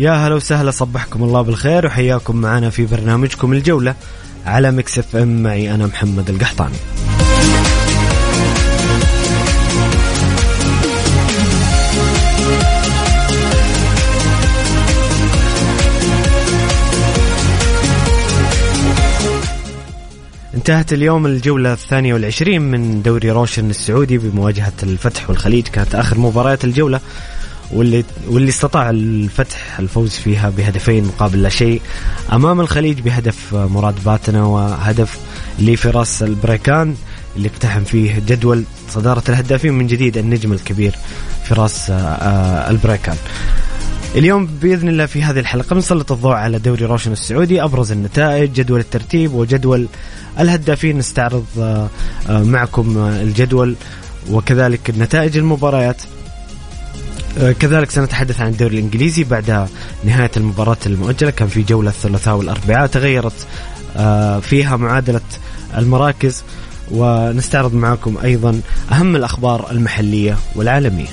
يا هلا وسهلا صبحكم الله بالخير وحياكم معنا في برنامجكم الجولة على Mix FM. معي أنا محمد القحطاني. انتهت اليوم الجولة الثانية والعشرين من دوري روشن السعودي بمواجهة الفتح والخليج. كانت آخر مباريات الجولة. واللي واللي استطاع الفتح الفوز فيها بهدفين مقابل لا شيء أمام الخليج بهدف مراد باتنا وهدف لفراس البريكان اللي اقتحم فيه جدول صدارة الهدافين من جديد النجم الكبير فراس آه، البريكان. اليوم بإذن الله في هذه الحلقة بنسلط الضوء على دوري روشن السعودي أبرز النتائج جدول الترتيب وجدول الهدافين نستعرض آه، آه، معكم الجدول وكذلك نتائج المباريات. آه، كذلك سنتحدث عن الدوري الإنجليزي بعد نهاية المباراة المؤجلة كان في جولة الثلاثاء والأربعاء تغيرت آه، فيها معادلة المراكز ونستعرض معكم أيضا أهم الأخبار المحلية والعالمية.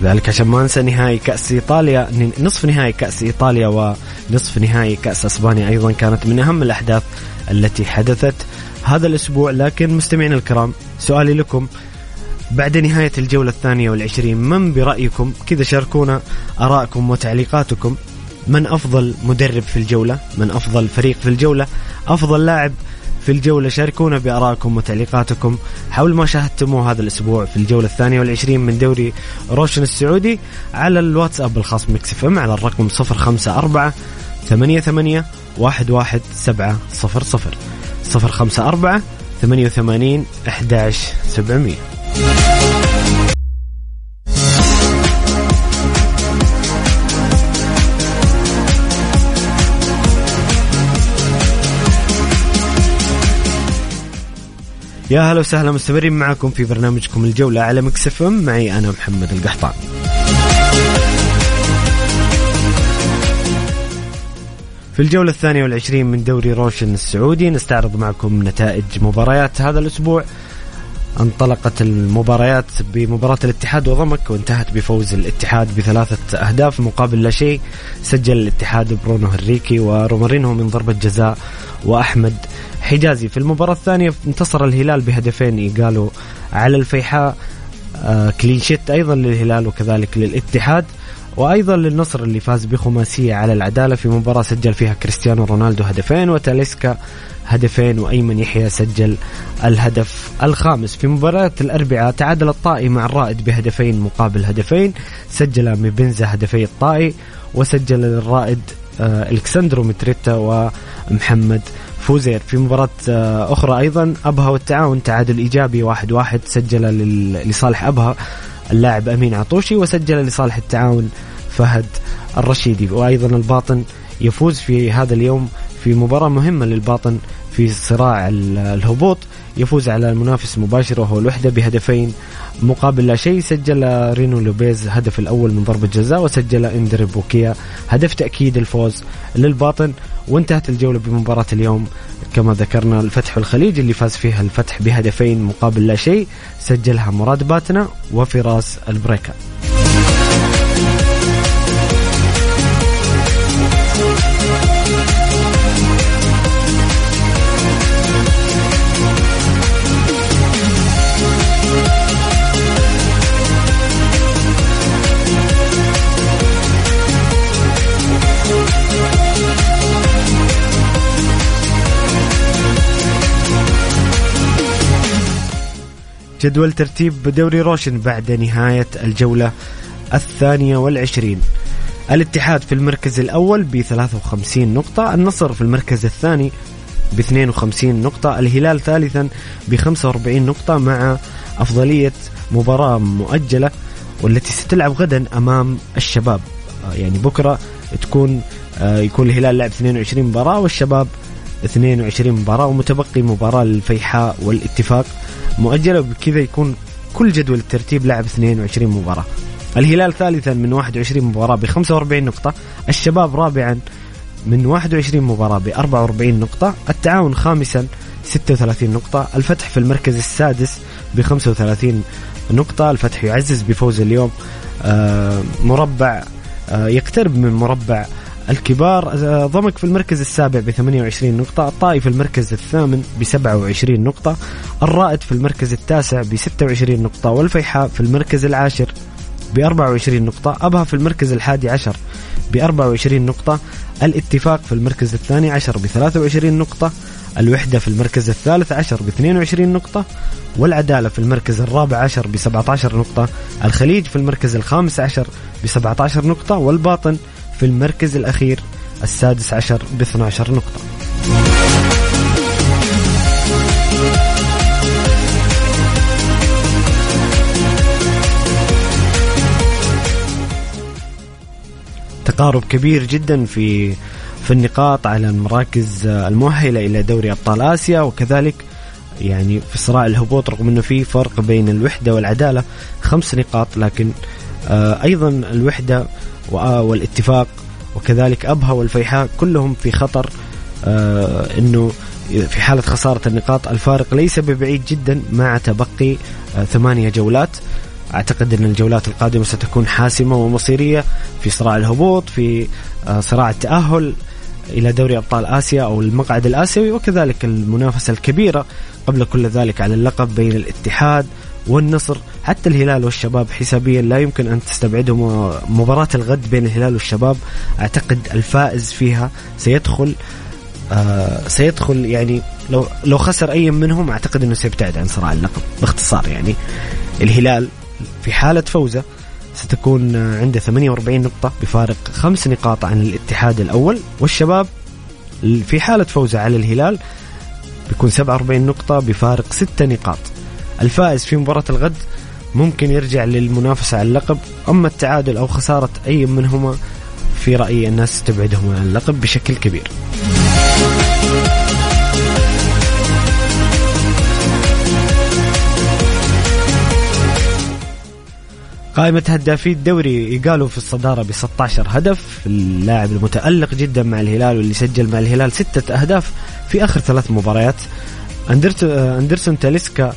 كذلك عشان ما ننسى نهائي كأس إيطاليا نصف نهائي كأس إيطاليا ونصف نهائي كأس أسبانيا أيضا كانت من أهم الأحداث التي حدثت هذا الأسبوع. لكن مستمعينا الكرام سؤالي لكم. بعد نهاية الجولة الثانية والعشرين من برأيكم؟ كذا شاركونا أراءكم وتعليقاتكم. من أفضل مدرب في الجولة؟ من أفضل فريق في الجولة؟ أفضل لاعب في الجولة؟ شاركونا بأراءكم وتعليقاتكم. حول ما شاهدتموه هذا الأسبوع في الجولة الثانية والعشرين من دوري روشن السعودي على الواتساب الخاص Mix FM على الرقم 054 ثمانية ثمانية واحد واحد سبعة صفر صفر صفر خمسة أربعة ثمانية وثمانين أحداش سبعمية. يا هلا وسهلا مستمرين معكم في برنامجكم الجولة على Mix FM معي أنا محمد القحطاني. في الجولة الثانية والعشرين من دوري روشن السعودي نستعرض معكم نتائج مباريات هذا الأسبوع. انطلقت المباريات بمباراة الاتحاد وضمك وانتهت بفوز الاتحاد بثلاثة أهداف مقابل لا شيء. سجل الاتحاد برونو هنريكي ورومارينيو من ضربة جزاء وأحمد حجازي. في المباراة الثانية انتصر الهلال بهدفين قالوا على الفيحاء آه كلين شيت أيضا للهلال وكذلك للاتحاد. وأيضا للنصر اللي فاز بخماسية على العدالة في مباراة سجل فيها كريستيانو رونالدو هدفين وتاليسكا هدفين وأيمن يحيى سجل الهدف الخامس. في مباراة الأربعاء تعادل الطائي مع الرائد بهدفين مقابل هدفين سجل ميبنزا هدفي الطائي وسجل الرائد آه، ألكسندرو متريتا ومحمد فوزير. في مباراة آه، أخرى أيضا أبها والتعاون تعادل إيجابي واحد واحد سجل لصالح أبها اللاعب أمين عطوشي وسجل لصالح التعاون فهد الرشيدي. وأيضا الباطن يفوز في هذا اليوم في مباراة مهمة للباطن في صراع الهبوط. يفوز على المنافس المباشر وهو الوحدة بهدفين مقابل لا شيء. سجل رينو لوبيز هدف الأول من ضربة جزاء وسجل إندر بوكيا هدف تأكيد الفوز للباطن. وانتهت الجولة بمباراة اليوم كما ذكرنا الفتح والخليج اللي فاز فيها الفتح بهدفين مقابل لا شيء سجلها مراد باتنا وفراس البريكان. جدول ترتيب دوري روشن بعد نهاية الجولة الثانية والعشرين. الاتحاد في المركز الأول ب 53 نقطة النصر في المركز الثاني ب 52 نقطة الهلال ثالثا ب 45 نقطة مع أفضلية مباراة مؤجلة والتي ستلعب غدا أمام الشباب. آه، يعني بكرة تكون آه، يكون الهلال لعب 22 مباراة والشباب 22 مباراة ومتبقي مباراة للفيحاء والاتفاق. مؤجلة وبكذا يكون كل جدول الترتيب لعب 22 مباراة. الهلال ثالثا من 21 مباراة ب 45 نقطة. الشباب رابعا من 21 مباراة ب 44 نقطة. التعاون خامسا 36 نقطة. الفتح في المركز السادس ب 35 نقطة. الفتح يعزز بفوز اليوم آه، مربع آه، يقترب من مربع الكبار آه، ضمك في المركز السابع ب 28 نقطة الطائي في المركز الثامن ب 27 نقطة الرائد في المركز التاسع ب 26 نقطة والفيحاء في المركز العاشر ب 24 نقطة أبها في المركز الحادي عشر ب 24 نقطة الاتفاق في المركز الثاني عشر ب 23 نقطة الوحدة في المركز الثالث عشر ب 22 نقطة والعدالة في المركز الرابع عشر ب 17 نقطة الخليج في المركز الخامس عشر ب 17 نقطة والباطن في المركز الأخير السادس عشر ب 12 نقطة. تقارب كبير جدا في في النقاط على المراكز المؤهلة إلى دوري أبطال آسيا وكذلك يعني في صراع الهبوط رغم إنه في فرق بين الوحدة والعدالة خمس نقاط لكن آه، أيضا الوحدة والاتفاق وكذلك أبها والفيحاء كلهم في خطر آه، إنه في حالة خسارة النقاط. الفارق ليس ببعيد جدا مع تبقي آه، ثمانية جولات. أعتقد إن الجولات القادمة ستكون حاسمة ومصيرية في صراع الهبوط في آه، صراع التأهل إلى دوري أبطال آسيا أو المقعد الآسيوي وكذلك المنافسة الكبيرة قبل كل ذلك على اللقب بين الاتحاد والنصر. حتى الهلال والشباب حسابيا لا يمكن أن تستبعدهم مباراة الغد بين الهلال والشباب. أعتقد الفائز فيها سيدخل آه سيدخل يعني لو لو خسر أي منهم أعتقد إنه سيبتعد عن صراع اللقب. باختصار يعني الهلال في حالة فوزه ستكون عنده 48 نقطة بفارق خمس نقاط عن الاتحاد الأول. والشباب في حالة فوزه على الهلال بيكون 47 نقطة بفارق ست نقاط. الفائز في مباراة الغد ممكن يرجع للمنافسة على اللقب أما التعادل أو خسارة أي منهما في رأيي الناس تبعدهم عن اللقب بشكل كبير. قائمة هدافي الدوري يقالوا في الصدارة ب 16 هدف. اللاعب المتألق جدا مع الهلال واللي سجل مع الهلال ستة أهداف في آخر ثلاث مباريات. أندرسون تاليسكا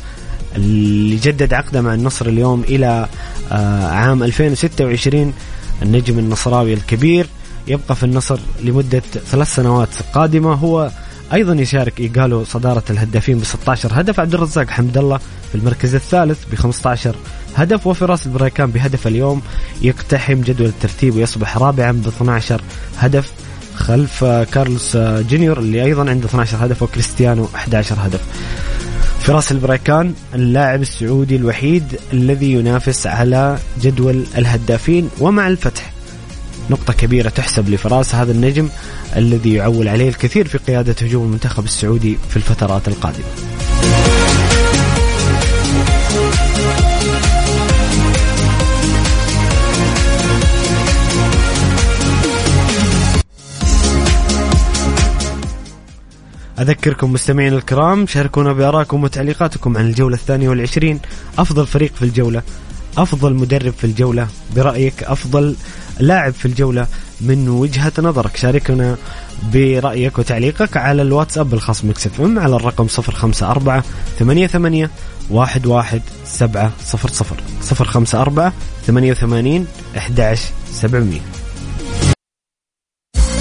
اللي جدد عقده مع النصر اليوم إلى آه، عام 2026 النجم النصراوي الكبير. يبقى في النصر لمدة ثلاث سنوات قادمة. هو أيضا يشارك ايجالو صدارة الهدافين ب 16 هدف. عبد الرزاق حمد الله في المركز الثالث ب 15 هدف وفراس البريكان بهدف اليوم يقتحم جدول الترتيب ويصبح رابعا ب 12 هدف خلف كارلوس جونيور اللي أيضا عنده 12 هدف وكريستيانو 11 هدف. فراس البريكان اللاعب السعودي الوحيد الذي ينافس على جدول الهدافين ومع الفتح. نقطة كبيرة تحسب لفراس هذا النجم الذي يعول عليه الكثير في قيادة هجوم المنتخب السعودي في الفترات القادمة. أذكركم مستمعين الكرام شاركونا بآرائكم وتعليقاتكم عن الجولة الثانية والعشرين. أفضل فريق في الجولة أفضل مدرب في الجولة برأيك أفضل لاعب في الجولة من وجهة نظرك؟ شاركنا برأيك وتعليقك على الواتساب الخاص مكسف إم على الرقم 054 88 11700 054 88 11700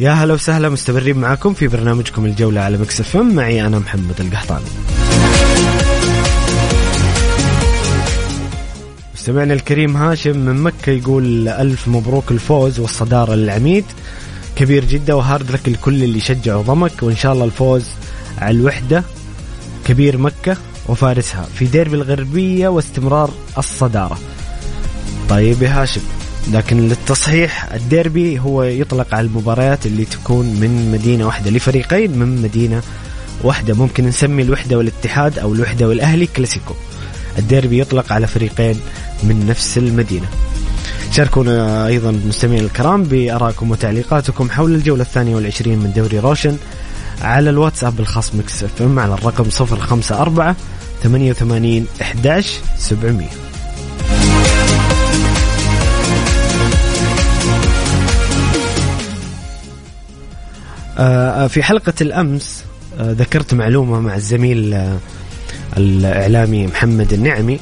يا هلا وسهلا مستمرين معكم في برنامجكم الجولة على Mix FM معي أنا محمد القحطاني. مستمعنا الكريم هاشم من مكة يقول ألف مبروك الفوز والصدارة للعميد. كبير جدا وهارد لك الكل اللي شجع وضمك وإن شاء الله الفوز على الوحدة كبير مكة وفارسها في ديربي الغربية واستمرار الصدارة. طيب يا هاشم. لكن للتصحيح الديربي هو يطلق على المباريات اللي تكون من مدينة واحدة لفريقين من مدينة واحدة. ممكن نسمي الوحدة والاتحاد أو الوحدة والأهلي كلاسيكو. الديربي يطلق على فريقين من نفس المدينة. شاركونا أيضا مستمعين الكرام بأراءكم وتعليقاتكم حول الجولة الثانية والعشرين من دوري روشن على الواتساب الخاص Mix FM على الرقم 054 88 11 700 في حلقة الأمس آه، ذكرت معلومة مع الزميل آه، الإعلامي محمد النعمي.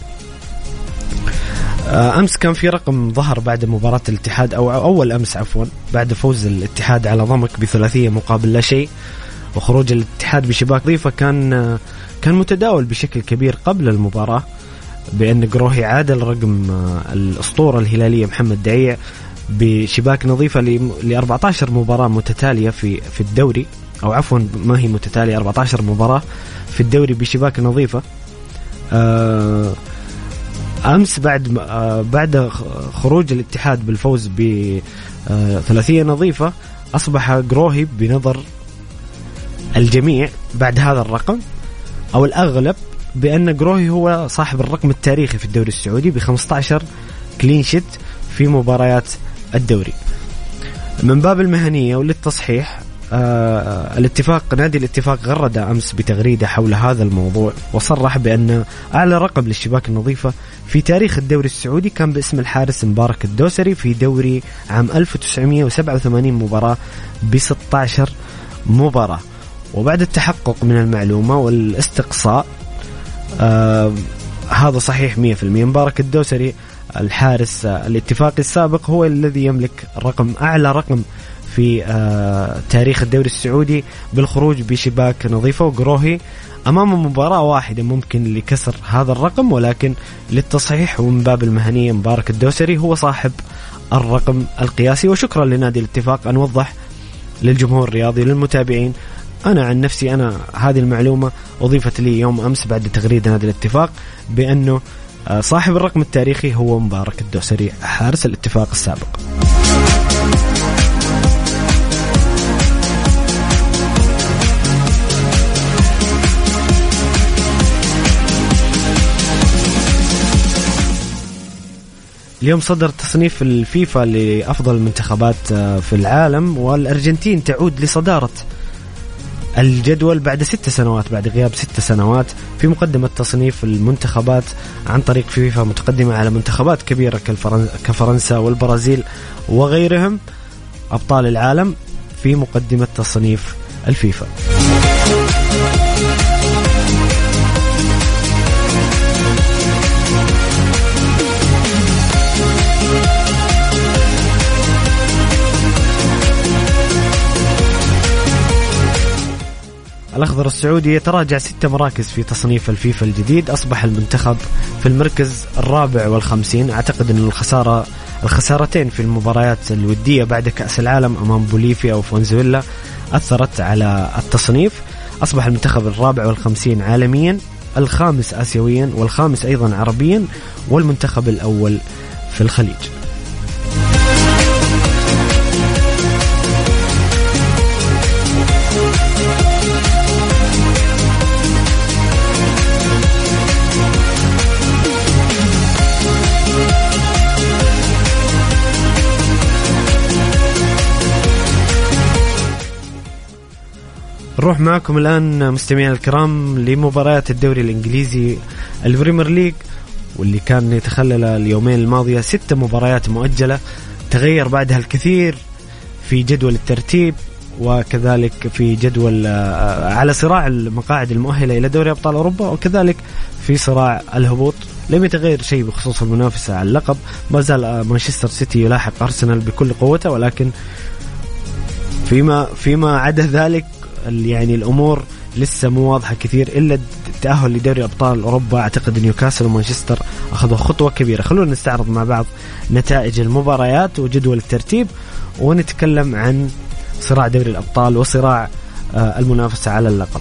أمس كان في رقم ظهر بعد مباراة الاتحاد أو أول أمس عفوا بعد فوز الاتحاد على ضمك بثلاثية مقابل لا شيء وخروج الاتحاد بشباك ضيفه كان كان متداول بشكل كبير قبل المباراة بأن قروهي عادل رقم الأسطورة الهلالية محمد دعيع بشباك نظيفة ل 14 مباراة متتالية في في الدوري. أو عفوا ما هي متتالية 14 مباراة في الدوري بشباك نظيفة. آه أمس بعد آه بعد خروج الاتحاد بالفوز بثلاثيه نظيفة أصبح جروهي بنظر الجميع بعد هذا الرقم أو الأغلب بأن جروهي هو صاحب الرقم التاريخي في الدوري السعودي ب 15 كلين شيت في مباريات الدوري. من باب المهنية وللتصحيح آه الاتفاق نادي الاتفاق غرد أمس بتغريدة حول هذا الموضوع وصرح بأن أعلى رقم للشباك النظيفة في تاريخ الدوري السعودي كان باسم الحارس مبارك الدوسري في دوري عام 1987 مباراه ب 16 مباراة وبعد التحقق من المعلومة والاستقصاء آه هذا صحيح 100% مبارك الدوسري الحارس الاتفاقي السابق هو الذي يملك رقم أعلى رقم في آه تاريخ الدوري السعودي بالخروج بشباك نظيفة وقروهي أمام مباراة واحدة ممكن لكسر هذا الرقم ولكن للتصحيح ومن باب المهنيه مبارك الدوسري هو صاحب الرقم القياسي. وشكرا لنادي الاتفاق أن وضح للجمهور الرياضي للمتابعين. أنا عن نفسي أنا هذه المعلومة أضيفت لي يوم أمس بعد تغريدة نادي الاتفاق بأنه آه، صاحب الرقم التاريخي هو مبارك الدوسري حارس الاتفاق السابق. اليوم صدر تصنيف الفيفا لأفضل المنتخبات آه، في العالم والأرجنتين تعود لصدارة الجدول بعد ست سنوات بعد غياب ست سنوات في مقدمة تصنيف المنتخبات عن طريق فيفا متقدمة على منتخبات كبيرة كفرنسا والبرازيل وغيرهم أبطال العالم في مقدمة تصنيف الفيفا. الأخضر السعودي يتراجع ست مراكز في تصنيف الفيفا الجديد. أصبح المنتخب في المركز الرابع والخمسين. أعتقد أن الخسارة الخسارتين في المباريات الودية بعد كأس العالم أمام بوليفيا وفونزويلا أثرت على التصنيف. أصبح المنتخب الرابع والخمسين عالميا الخامس آسيويا والخامس أيضا عربيا والمنتخب الأول في الخليج. نروح معكم الآن مستمعينا الكرام لمباريات الدوري الإنجليزي ال Premier League واللي كان يتخلل اليومين الماضية ست مباريات مؤجلة تغير بعدها الكثير في جدول الترتيب وكذلك في جدول آه، على صراع المقاعد المؤهلة إلى دوري أبطال أوروبا وكذلك في صراع الهبوط. لم يتغير شيء بخصوص المنافسة على اللقب. ما زال آه، مانشستر سيتي يلاحق أرسنال بكل قوته ولكن فيما فيما عدا ذلك يعني الأمور لسه مو واضحة كثير إلا التأهل لدوري أبطال أوروبا. أعتقد نيوكاسل ومانشستر أخذوا خطوة كبيرة. خلونا نستعرض مع بعض نتائج المباريات وجدول الترتيب ونتكلم عن صراع دوري الأبطال وصراع آه، المنافسة على اللقب.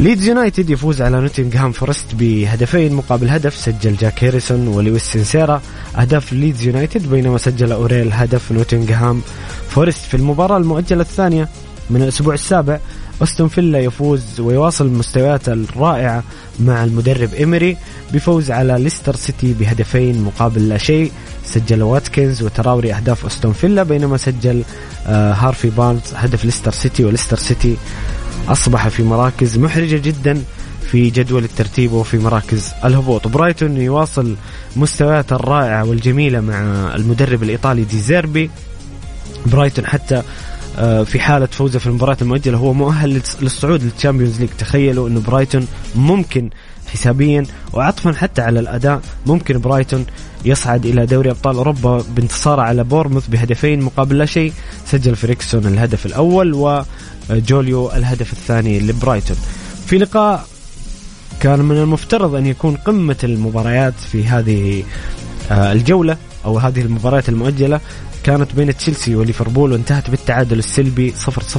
ليدز يونايتد يفوز على نوتنغهام فورست بهدفين مقابل هدف سجل جاك هيريسون ولويس سينيسترا. أهداف ليدز يونايتد بينما سجل أوريل هدف نوتنغهام فورست في المباراة المؤجلة الثانية. من الأسبوع السابع أستون فيلا يفوز ويواصل مستوياته الرائعة مع المدرب إيمري بفوز على ليستر سيتي بهدفين مقابل لا شيء. سجل واتكنز وتراوري أهداف أستون فيلا بينما سجل آه هارفي بارنز هدف ليستر سيتي وليستر سيتي أصبح في مراكز محرجة جدا في جدول الترتيب وفي مراكز الهبوط. برايتون يواصل مستوياته الرائعة والجميلة مع المدرب الإيطالي ديزيربي برايتون حتى في حالة فوزه في المباراة المؤجلة هو مؤهل للصعود لل Champions League. تخيلوا أنه برايتون ممكن حسابيا وعطفا حتى على الأداء ممكن برايتون يصعد إلى دوري أبطال أوروبا بانتصاره على بورنموث بهدفين مقابل لا شيء. سجل فيرجسون الهدف الأول وجوليو الهدف الثاني لبرايتون. في لقاء كان من المفترض أن يكون قمة المباريات في هذه آه، الجولة أو هذه المباريات المؤجلة. كانت بين تشيلسي وليفربول وانتهت بالتعادل السلبي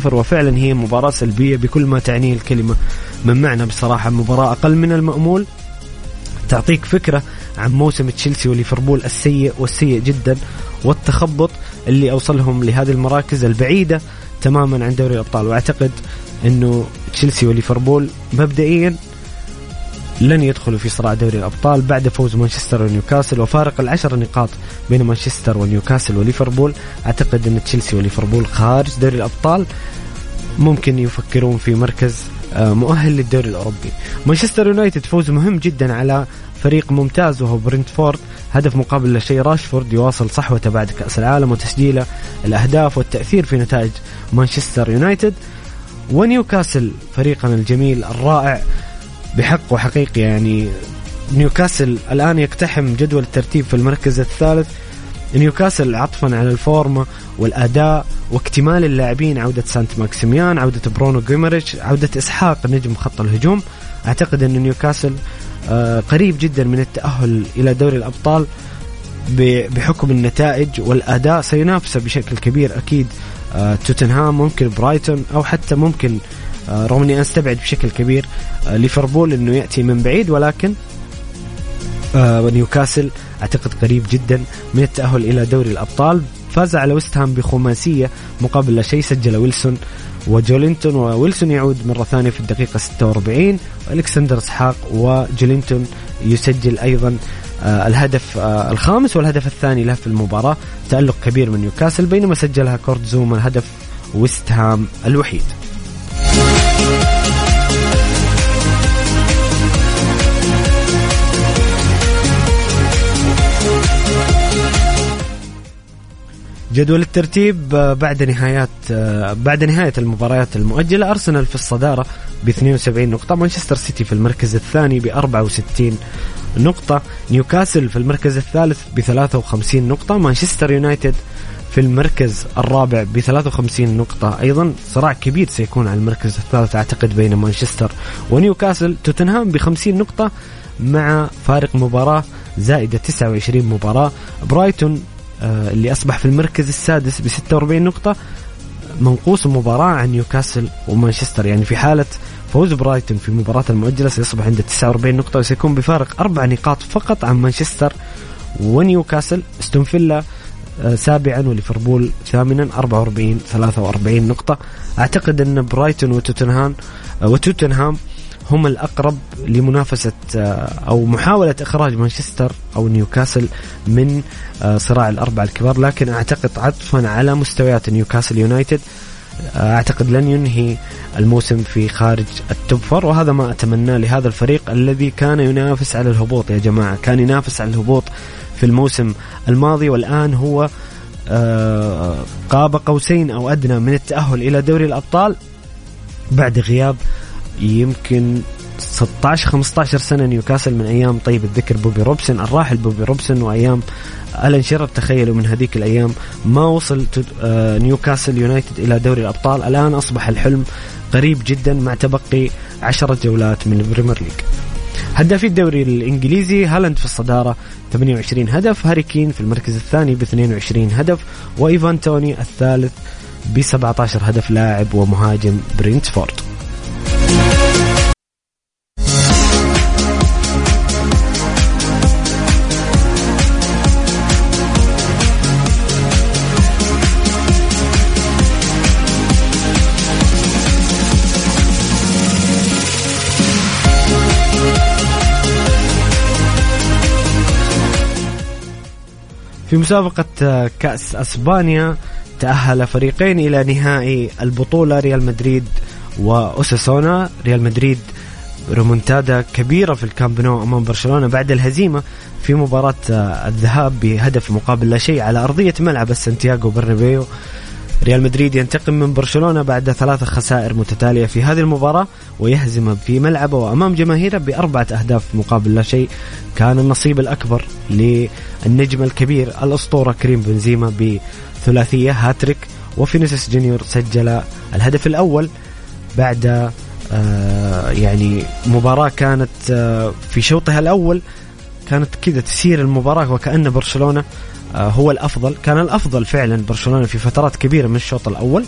0-0 وفعلا هي مباراة سلبية بكل ما تعنيه الكلمة. من معنى بصراحة مباراة أقل من المأمول. تعطيك فكرة عن موسم تشيلسي وليفربول السيء والسيء جدا والتخبط اللي أوصلهم لهذه المراكز البعيدة تماما عن دوري الأبطال. وأعتقد أنه تشيلسي وليفربول مبدئيا لن يدخلوا في صراع دوري الأبطال بعد فوز مانشستر ونيوكاسل وفارق العشر نقاط بين مانشستر ونيوكاسل وليفربول. أعتقد أن تشيلسي وليفربول خارج دوري الأبطال ممكن يفكرون في مركز آه، مؤهل للدوري الأوروبي. مانشستر يونايتد فوز مهم جدا على فريق ممتاز وهو برنتفورد. هدف مقابل لا شيء راشفورد يواصل صحوته بعد كأس العالم وتسجيله الأهداف والتأثير في نتائج مانشستر يونايتد. ونيوكاسل فريقنا الجميل الرائع. بحق وحقيقي يعني نيوكاسل الآن يقتحم جدول الترتيب في المركز الثالث. نيوكاسل عطفا على الفورمة والأداء واكتمال اللاعبين عودة سانت ماكسيميان عودة برونو جيمارايش عودة إسحاق نجم خط الهجوم. أعتقد أن نيوكاسل آه، قريب جدا من التأهل إلى دوري الأبطال بحكم النتائج والأداء. سينافسه بشكل كبير أكيد آه، توتنهام ممكن برايتون أو حتى ممكن رغم إني أستبعد بشكل كبير آه، ليفربول إنه يأتي من بعيد ولكن آه، نيوكاسل أعتقد قريب جدا من التأهل إلى دوري الأبطال. فاز على ويست هام بخماسية مقابل لا شيء سجل ويلسون وجولينتون وويلسون يعود مرة ثانية في الدقيقة 46 والكسندر إسحاق وجولينتون يسجل أيضا الهدف الخامس والهدف الثاني له في المباراة. تألق كبير من نيوكاسل بينما سجلها كورت زوما هدف ويست هام الوحيد. جدول الترتيب آه، بعد نهايات آه، بعد نهاية المباريات المؤجلة أرسنال في الصدارة ب 72 نقطة مانشستر سيتي في المركز الثاني ب 64 نقطة نيوكاسل في المركز الثالث ب 53 نقطة مانشستر يونايتد في المركز الرابع ب 53 نقطة. أيضا صراع كبير سيكون على المركز الثالث أعتقد بين مانشستر ونيوكاسل. توتنهام ب 50 نقطة مع فارق مباراة زائدة 29 مباراة. برايتون آه، اللي أصبح في المركز السادس ب 46 نقطة. منقوص مباراة عن نيوكاسل ومانشستر. يعني في حالة فوز برايتون في مباراة المؤجلة سيصبح عنده 49 نقطة وسيكون بفارق أربع نقاط فقط عن مانشستر ونيوكاسل. أستون فيلا سابعا وليفربول ثامنا 44 43 نقطة. أعتقد أن برايتون وتوتنهام آه، وتوتنهام هم الأقرب لمنافسة آه، أو محاولة إخراج مانشستر أو نيوكاسل من صراع الأربعة الكبار. لكن أعتقد عطفا على مستويات نيوكاسل يونايتد. أعتقد لن ينهي الموسم في خارج ال top four وهذا ما أتمناه لهذا الفريق الذي كان ينافس على الهبوط يا جماعة. كان ينافس على الهبوط في الموسم الماضي والآن هو آه، قاب قوسين أو أدنى من التأهل إلى دوري الأبطال بعد غياب يمكن 16 15 سنة نيوكاسل من أيام طيب الذكر بوبي روبسون الراحل بوبي روبسون وأيام ألان شيرر تخيلوا من هذيك الأيام. ما وصل آه، نيوكاسل يونايتد إلى دوري الأبطال. الآن أصبح الحلم قريب جدا مع تبقي عشرة جولات من ال Premier League. هدافي الدوري الإنجليزي هالاند في الصدارة 28 هدف. هاري كين في المركز الثاني ب 22 هدف. وإيفان توني الثالث ب 17 هدف لاعب ومهاجم برينتفورد. في مسابقة آه، كأس أسبانيا تأهل فريقين إلى نهائي البطولة ريال مدريد وأوساسونا. ريال مدريد ريمونتادا كبيرة في الكامب نو أمام برشلونة بعد الهزيمة في مباراة آه، الذهاب بهدف مقابل لا شيء على أرضية ملعب السانتياغو برنابيو. ريال مدريد ينتقم من برشلونة بعد ثلاث خسائر متتالية في هذه المباراة ويهزم في ملعبه وأمام جماهيره بأربعة أهداف مقابل لا شيء. كان النصيب الأكبر للنجم الكبير الأسطورة كريم بنزيما بثلاثية هاتريك وفينيسيوس جونيور سجل الهدف الأول بعد آه يعني مباراة كانت آه في شوطها الأول كانت كذا تسير المباراة وكأن برشلونة هو الأفضل. كان الأفضل فعلا برشلونة في فترات كبيرة من الشوط الأول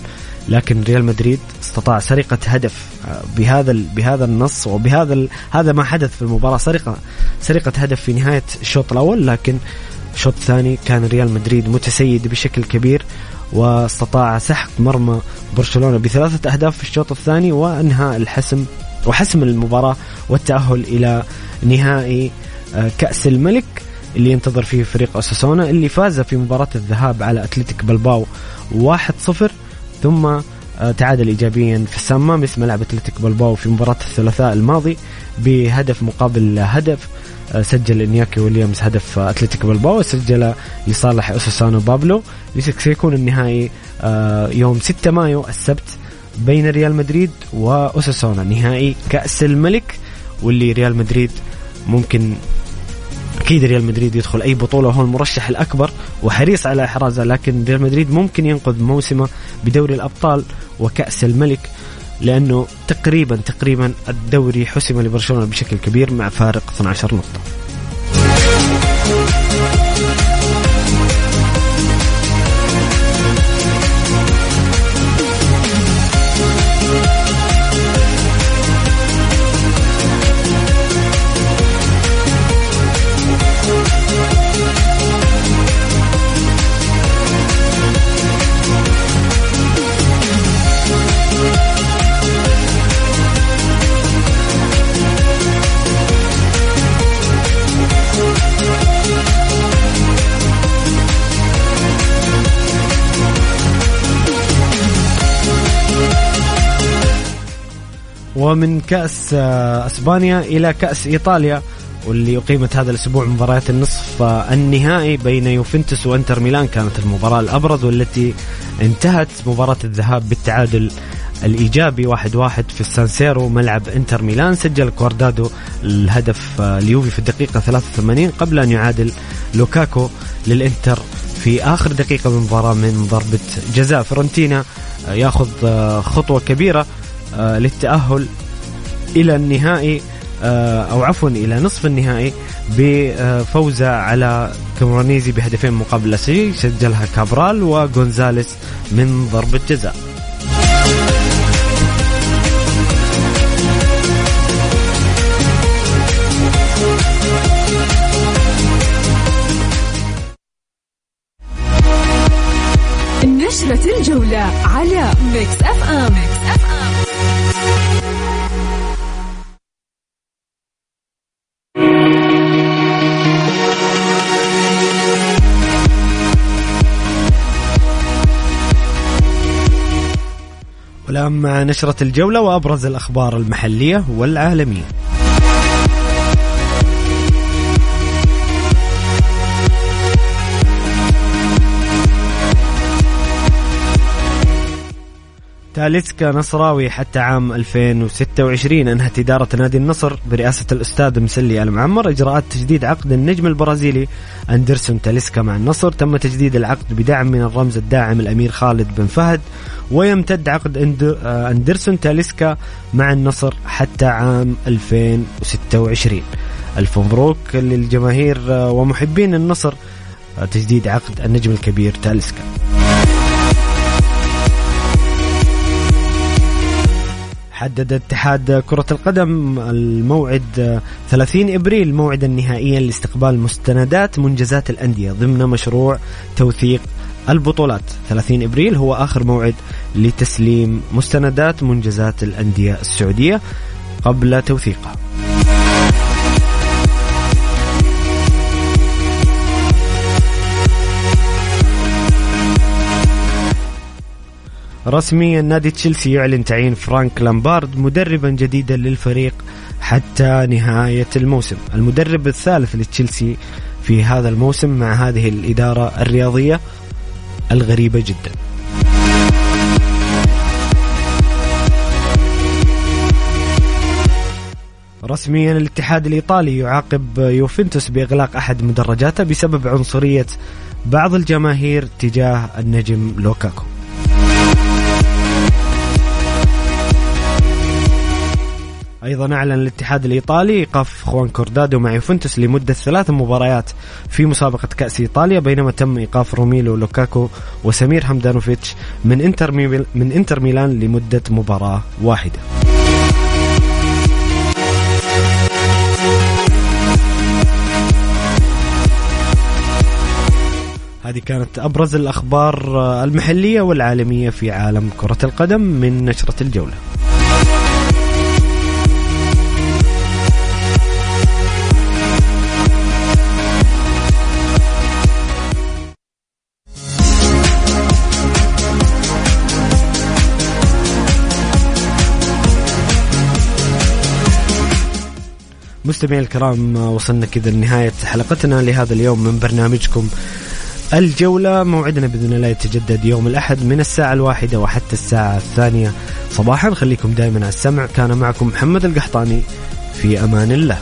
لكن ريال مدريد استطاع سرقة هدف آه، بهذا بهذا النص وبهذا هذا ما حدث في المباراة سرقة سرقة هدف في نهاية الشوط الأول لكن الشوط الثاني كان ريال مدريد متسيد بشكل كبير واستطاع سحق مرمى برشلونة بثلاثة أهداف في الشوط الثاني وانهاء الحسم وحسم المباراة والتأهل إلى نهائي آه، كأس الملك. اللي ينتظر فيه فريق أساسونا اللي فاز في مباراة الذهاب على أتلتيك بلباو 1-0 ثم آه، تعادل ايجابيا في السان مامس ملعب أتلتيك بلباو في مباراة الثلاثاء الماضي بهدف مقابل هدف آه، سجل إنياكي ويليامز هدف أتلتيك بلباو وسجل لصالح اوساسانو بابلو. سيكون النهائي آه، يوم 6 مايو السبت بين ريال مدريد وأوساسونا. نهائي كأس الملك واللي ريال مدريد ممكن أكيد ريال مدريد يدخل أي بطولة وهو المرشح الأكبر وحريص على احرازها لكن ريال مدريد ممكن ينقذ موسمه بدوري الأبطال وكأس الملك لأنه تقريبا تقريبا الدوري حسم لبرشلونة بشكل كبير مع فارق 12 نقطة. ومن كأس آه، أسبانيا إلى كأس إيطاليا واللي أقيمت هذا الأسبوع مباريات النصف آه، النهائي بين يوفنتوس وإنتر ميلان. كانت المباراة الأبرز والتي انتهت مباراة الذهاب بالتعادل الإيجابي واحد واحد في السانسيرو ملعب إنتر ميلان. سجل كوادرادو الهدف آه، ليوفي في الدقيقة 83 قبل أن يعادل لوكاكو للإنتر في آخر دقيقة من المباراة من ضربة جزاء. فرونتينا ياخذ خطوة كبيرة للتأهل إلى النهائي آه، أو عفوا إلى نصف النهائي بفوزه على كامرونيزي بهدفين مقابل شيء سجلها كابرال وغونزاليس من ضربة جزاء نشرة الجولة على Mix FM, مع نشرة الجولة وأبرز الأخبار المحلية والعالمية. تاليسكا نصراوي حتى عام 2026 انهت إدارة نادي النصر برئاسة الأستاذ مسلي المعمر إجراءات تجديد عقد النجم البرازيلي أندرسون تاليسكا مع النصر. تم تجديد العقد بدعم من الرمز الداعم الأمير خالد بن فهد ويمتد عقد أندرسون تاليسكا مع النصر حتى عام 2026 ألف مبروك للجماهير ومحبين النصر تجديد عقد النجم الكبير تاليسكا. حدد اتحاد كرة القدم الموعد 30 إبريل موعدا نهائيا لاستقبال مستندات منجزات الأندية ضمن مشروع توثيق البطولات 30 إبريل هو آخر موعد لتسليم مستندات منجزات الأندية السعودية قبل توثيقها. رسميا نادي تشيلسي يعلن تعيين فرانك لامبارد مدربا جديدا للفريق حتى نهاية الموسم. المدرب الثالث لتشيلسي في هذا الموسم مع هذه الإدارة الرياضية الغريبة جدا. رسميا الاتحاد الإيطالي يعاقب يوفنتوس بإغلاق أحد مدرجاته بسبب عنصرية بعض الجماهير تجاه النجم لوكاكو. أيضا أعلن الاتحاد الإيطالي ايقاف خوان كوادرادو مع يوفنتوس لمدة ثلاث مباريات في مسابقة كأس إيطاليا بينما تم إيقاف روميلو لوكاكو وسمير هاندانوفيتش من إنتر من إنتر ميلان لمدة مباراة واحدة. هذه كانت أبرز الأخبار المحلية والعالمية في عالم كرة القدم من نشرة الجولة. مستمعي الكرام وصلنا كذا لنهاية حلقتنا لهذا اليوم من برنامجكم الجولة. موعدنا بإذن الله يتجدد يوم الأحد من الساعة الواحدة وحتى الساعة الثانية صباحا. خليكم دائما على السمع. كان معكم محمد القحطاني. في أمان الله.